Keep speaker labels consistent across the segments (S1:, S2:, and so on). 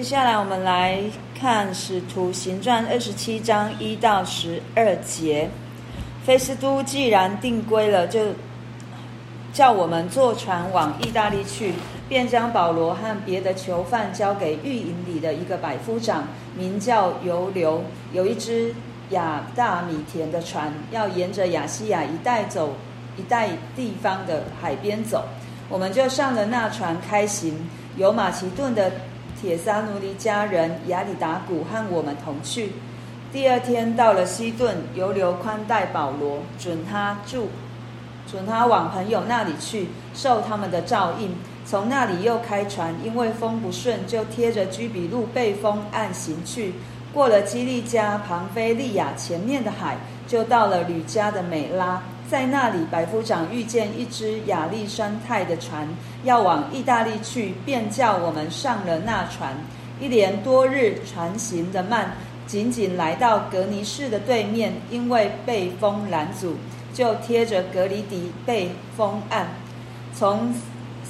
S1: 接下来我们来看《使徒行传》二十七章一到十二节。菲斯都既然定规了，就叫我们坐船往意大利去，便将保罗和别的囚犯交给狱营里的一个百夫长，名叫尤流，有一只亚大米田的船，要沿着亚细亚一带走，一带地方的海边走。我们就上了那船，开行，由马其顿的。帖撒罗尼家人亚里达古和我们同去。第二天到了西顿，犹流宽待保罗，准他住，准他往朋友那里去，受他们的照应。从那里又开船，因为风不顺，就贴着居比路背风岸行去。过了基利家、庞菲利亚前面的海，就到了吕家的美拉。在那里，百夫长遇见一只亚历山泰的船，要往意大利去，便叫我们上了那船。一连多日，船行得慢，仅仅来到格尼市的对面，因为被风拦阻，就贴着格里迪被风岸，从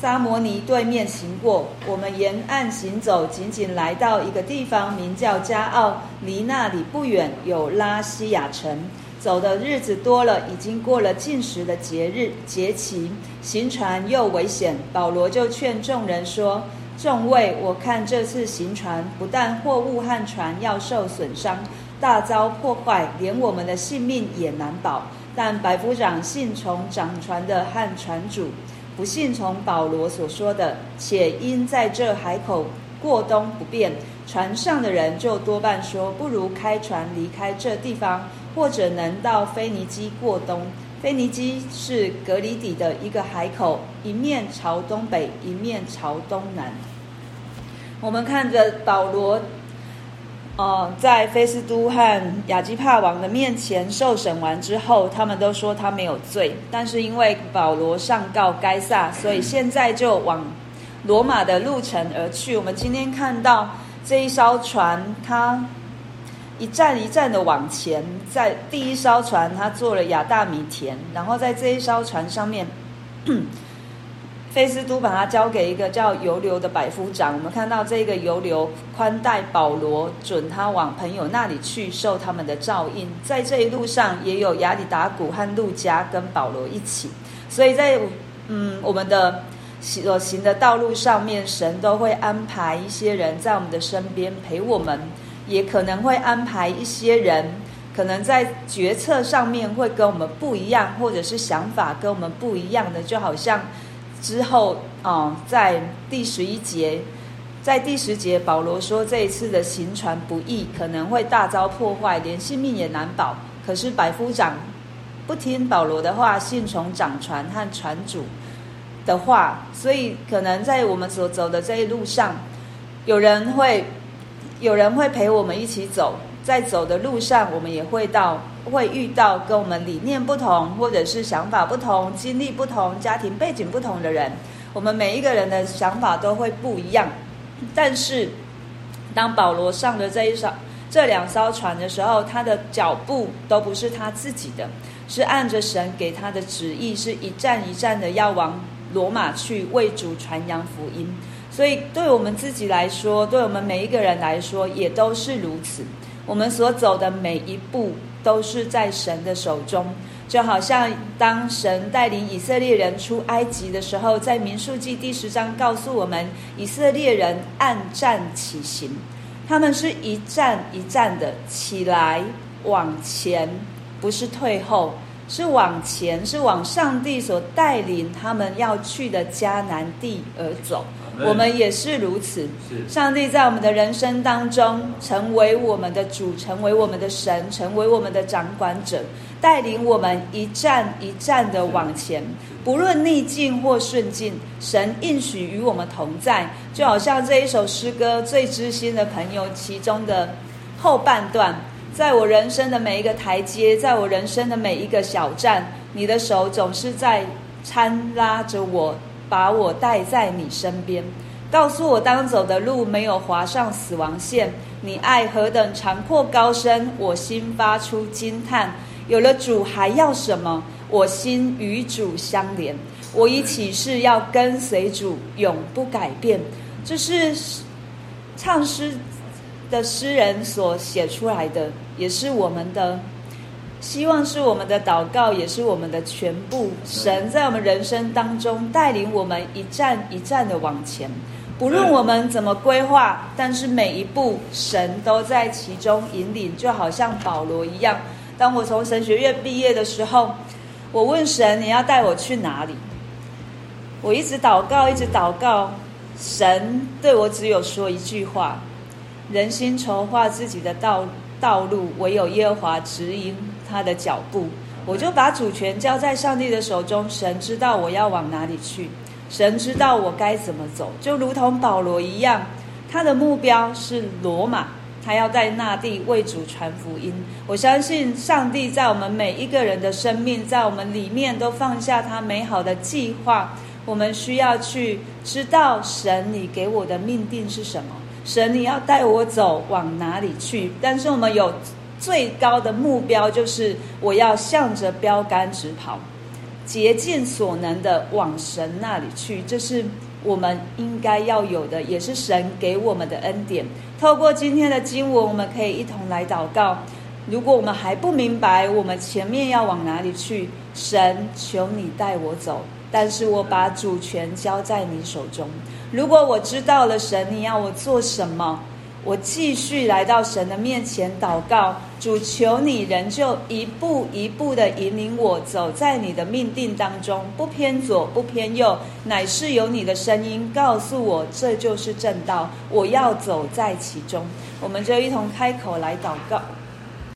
S1: 撒摩尼对面行过。我们沿岸行走，仅仅来到一个地方，名叫加奥，离那里不远有拉西亚城。走的日子多了，已经过了禁食的节日节期，行船又危险。保罗就劝众人说：“众位，我看这次行船，不但货物和船要受损伤，大遭破坏，连我们的性命也难保。但百夫长信从掌船的和船主，不信从保罗所说的，且因在这海口过冬不便，船上的人就多半说，不如开船离开这地方。”或者能到腓尼基过冬。腓尼基是革哩底的一个海口，一面朝东北，一面朝东南。我们看着保罗，呃，在菲斯都和亚基帕王的面前受审完之后，他们都说他没有罪。但是因为保罗上告该撒，所以现在就往罗马的路程而去。我们今天看到这一艘船，它。一站一站的往前，在第一艘船，他坐了亚大米田，然后在这一艘船上面，菲斯都把他交给一个叫犹流的百夫长。我们看到这个犹流宽待保罗，准他往朋友那里去，受他们的照应。在这一路上，也有亚里达古和路加跟保罗一起。所以在嗯我们的所行的道路上面，神都会安排一些人在我们的身边陪我们。也可能会安排一些人，可能在决策上面会跟我们不一样，或者是想法跟我们不一样的，就好像之后啊、在第十一节，在第十节，保罗说这一次的行船不易，可能会大遭破坏，连性命也难保。可是百夫长不听保罗的话，信从掌船和船主的话，所以可能在我们所走的这一路上，有人会。有人会陪我们一起走，在走的路上，我们也会到会遇到跟我们理念不同，或者是想法不同、经历不同、家庭背景不同的人。我们每一个人的想法都会不一样。但是，当保罗上了这一艘、这两艘船的时候，他的脚步都不是他自己的，是按着神给他的旨意，是一站一站的要往罗马去为主传扬福音。所以，对我们自己来说，对我们每一个人来说，也都是如此。我们所走的每一步，都是在神的手中。就好像当神带领以色列人出埃及的时候，在民数记第十章告诉我们，以色列人按站起行，他们是一站一站的起来往前，不是退后，是往前，是往上帝所带领他们要去的迦南地而走。我们也是如此。上帝在我们的人生当中，成为我们的主，成为我们的神，成为我们的掌管者，带领我们一站一站的往前，不论逆境或顺境，神应许与我们同在。就好像这一首诗歌《最知心的朋友》其中的后半段，在我人生的每一个台阶，在我人生的每一个小站，你的手总是在搀拉着我。把我带在你身边，告诉我当走的路没有划上死亡线。你爱何等长阔高深，我心发出惊叹。有了主还要什么？我心与主相连。我已起誓要跟随主，永不改变。这是唱诗的诗人所写出来的，也是我们的希望，是我们的祷告，也是我们的全部。神在我们人生当中带领我们一站一站的往前，不论我们怎么规划，但是每一步神都在其中引领，就好像保罗一样。当我从神学院毕业的时候，我问神：“你要带我去哪里？”我一直祷告，一直祷告，神对我只有说一句话：“人心筹划自己的道道路，唯有耶和华指引他的脚步。”我就把主权交在上帝的手中，神知道我要往哪里去，神知道我该怎么走，就如同保罗一样，他的目标是罗马。他要在那地为主传福音。我相信上帝在我们每一个人的生命，在我们里面都放下他美好的计划。我们需要去知道神你给我的命定是什么，神你要带我走往哪里去。但是我们有最高的目标，就是我要向着标杆直跑，竭尽所能的往神那里去。这是。我们应该要有的，也是神给我们的恩典。透过今天的经文，我们可以一同来祷告。如果我们还不明白我们前面要往哪里去，神求你带我走。但是我把主权交在你手中。如果我知道了神你要我做什么，我继续来到神的面前祷告，主求你仍旧一步一步的引领我走在你的命定当中，不偏左不偏右，乃是有你的声音告诉我这就是正道，我要走在其中。我们就一同开口来祷告。